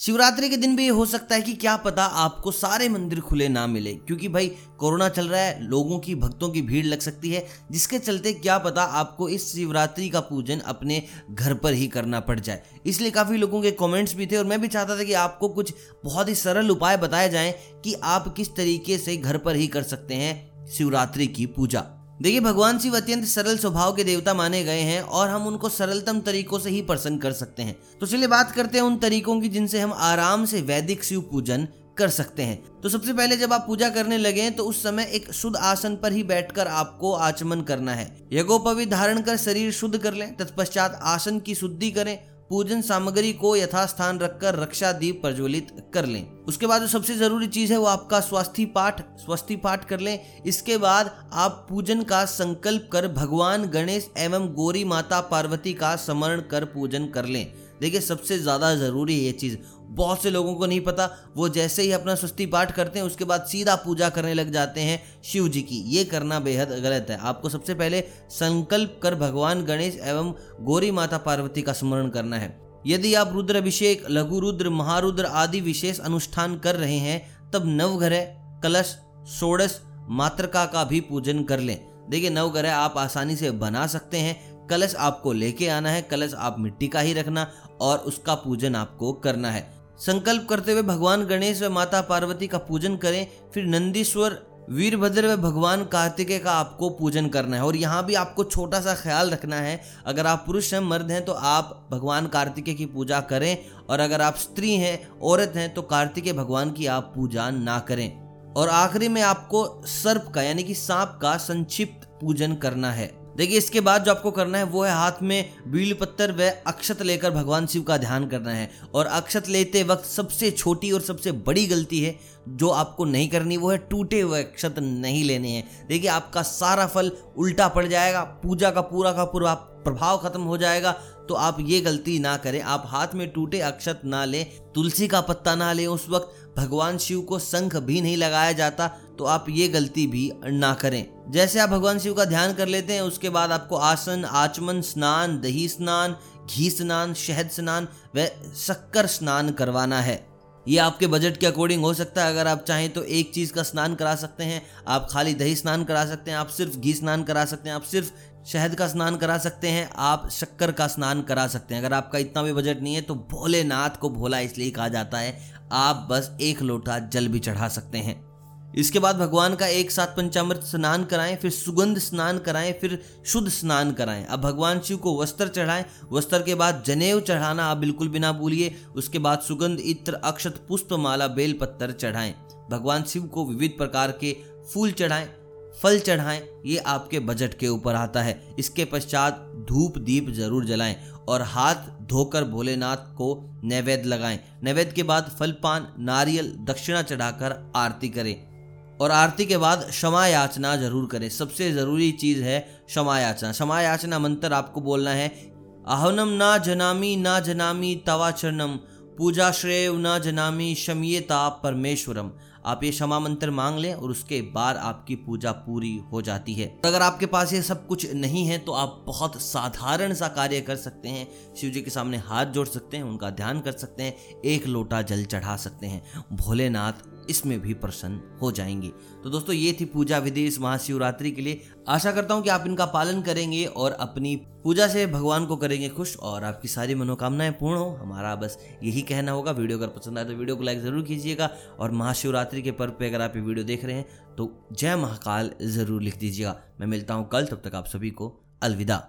शिवरात्रि के दिन भी ये हो सकता है कि क्या पता आपको सारे मंदिर खुले ना मिले, क्योंकि भाई कोरोना चल रहा है, लोगों की, भक्तों की भीड़ लग सकती है, जिसके चलते क्या पता आपको इस शिवरात्रि का पूजन अपने घर पर ही करना पड़ जाए। इसलिए काफ़ी लोगों के कमेंट्स भी थे, और मैं भी चाहता था कि आपको कुछ बहुत ही सरल उपाय बताए जाएँ कि आप किस तरीके से घर पर ही कर सकते हैं शिवरात्रि की पूजा। देखिए, भगवान शिव अत्यंत सरल स्वभाव के देवता माने गए हैं और हम उनको सरलतम तरीकों से ही प्रसन्न कर सकते हैं। तो चलिए, बात करते हैं उन तरीकों की जिनसे हम आराम से वैदिक शिव पूजन कर सकते हैं। तो सबसे पहले जब आप पूजा करने लगे तो उस समय एक शुद्ध आसन पर ही बैठकर आपको आचमन करना है। यज्ञोपवी धारण कर शरीर शुद्ध कर लें, तत्पश्चात आसन की शुद्धि करें पूजन सामग्री को यथास्थान रखकर रक्षा दीप प्रज्वलित कर लें। उसके बाद जो सबसे ज़रूरी चीज़ है, वो आपका स्वास्थ्य पाठ स्वस्ति पाठ कर लें। इसके बाद आप पूजन का संकल्प कर भगवान गणेश एवं गौरी माता पार्वती का स्मरण कर पूजन कर लें। देखिए, सबसे ज़्यादा ज़रूरी है ये चीज़। बहुत से लोगों को नहीं पता, वो जैसे ही अपना सुस्ती पाठ करते हैं, उसके बाद सीधा पूजा करने लग जाते हैं शिव जी की। ये करना बेहद गलत है। आपको सबसे पहले संकल्प कर भगवान गणेश एवं गौरी माता पार्वती का स्मरण करना है। यदि आप रुद्र अभिषेक लघु रुद्र महारुद्र आदि विशेष अनुष्ठान कर रहे हैं, तब नवग्रह, कलश, षोड़श, मातृका का भी पूजन कर लें। देखिए, नवग्रह आप आसानी से बना सकते हैं। कलश आपको लेके आना है, कलश आप मिट्टी का ही रखना और उसका पूजन आपको करना है। संकल्प करते हुए भगवान गणेश व माता पार्वती का पूजन करें, फिर नंदीश्वर, वीरभद्र व भगवान कार्तिकेय का आपको पूजन करना है। और यहाँ भी आपको छोटा सा ख्याल रखना है, अगर आप पुरुष हैं, मर्द हैं तो आप भगवान कार्तिकेय की पूजा करें और अगर आप स्त्री हैं, औरत हैं तो कार्तिकेय भगवान की आप पूजा ना करें। और आखिरी में आपको सर्प का, यानी कि सांप का संक्षिप्त पूजन करना है। देखिए, इसके बाद जो आपको करना है, वो है हाथ में बील पत्थर व अक्षत लेकर भगवान शिव का ध्यान करना है। और अक्षत लेते वक्त सबसे छोटी और सबसे बड़ी गलती है जो आपको नहीं करनी, वो है टूटे हुए अक्षत नहीं लेने हैं। देखिए, आपका सारा फल उल्टा पड़ जाएगा, पूजा का पूरा का पूरा प्रभाव खत्म हो जाएगा तो आप ये गलती ना करें। आप हाथ में टूटे अक्षत ना लें, तुलसी का पत्ता ना लें, उस वक्त भगवान शिव को शंख भी नहीं लगाया जाता तो आप ये गलती भी ना करें। जैसे आप भगवान शिव का ध्यान कर लेते हैं, उसके बाद आपको आसन, आचमन, स्नान, दही स्नान, घी स्नान, शहद स्नान, व, शक्कर स्नान करवाना है। ये आपके बजट के अकॉर्डिंग हो सकता है। अगर आप चाहें तो एक चीज़ का स्नान करा सकते हैं, आप खाली दही स्नान करा सकते हैं, आप सिर्फ़ घी स्नान करा सकते हैं, आप सिर्फ़ शहद का स्नान करा सकते हैं, आप शक्कर का स्नान करा सकते हैं। अगर आपका इतना भी बजट नहीं है तो भोलेनाथ को भोला इसलिए कहा जाता है, आप बस एक लोटा जल भी चढ़ा सकते हैं। इसके बाद भगवान का एक साथ पंचामृत स्नान कराएँ, फिर सुगंध स्नान कराएँ, फिर शुद्ध स्नान कराएँ। अब भगवान शिव को वस्त्र चढ़ाएँ। वस्त्र के बाद जनेऊ चढ़ाना आप बिल्कुल भी ना भूलिए। उसके बाद सुगंध, इत्र, अक्षत पुष्प माला बेल पत्थर चढ़ाएँ। भगवान शिव को विविध प्रकार के फूल चढ़ाएँ, फल चढ़ाएँ। ये आपके बजट के ऊपर आता है। इसके पश्चात धूप दीप ज़रूर जलाएँ और हाथ धोकर भोलेनाथ को नैवेद्य लगाएँ। नैवेद्य के बाद फल पान नारियल, दक्षिणा चढ़ाकर आरती करें। और आरती के बाद क्षमा याचना ज़रूर करें। सबसे ज़रूरी चीज़ है क्षमा याचना। क्षमा याचना मंत्र आपको बोलना है आहनम ना जनामी ना जनामी तवा चरणम, पूजा श्रेय न जनामी शमीयता परमेश्वरम। आप ये क्षमा मंत्र मांग लें और उसके बाद आपकी पूजा पूरी हो जाती है। तो अगर आपके पास ये सब कुछ नहीं है तो आप बहुत साधारण सा कार्य कर सकते हैं। शिव जी के सामने हाथ जोड़ सकते हैं, उनका ध्यान कर सकते हैं, एक लोटा जल चढ़ा सकते हैं। भोलेनाथ इसमें भी प्रसन्न हो जाएँगे। तो दोस्तों, ये थी पूजा विधि इस महाशिवरात्रि के लिए। आशा करता हूँ कि आप इनका पालन करेंगे और अपनी पूजा से भगवान को करेंगे खुश और आपकी सारी मनोकामनाएँ पूर्ण हो। हमारा बस यही कहना होगा। वीडियो अगर पसंद आए तो वीडियो को लाइक ज़रूर कीजिएगा और महाशिवरात्रि के पर्व पे अगर आप ये वीडियो देख रहे हैं तो जय महाकाल ज़रूर लिख दीजिएगा। मैं मिलता हूँ कल, तब तक आप सभी को अलविदा।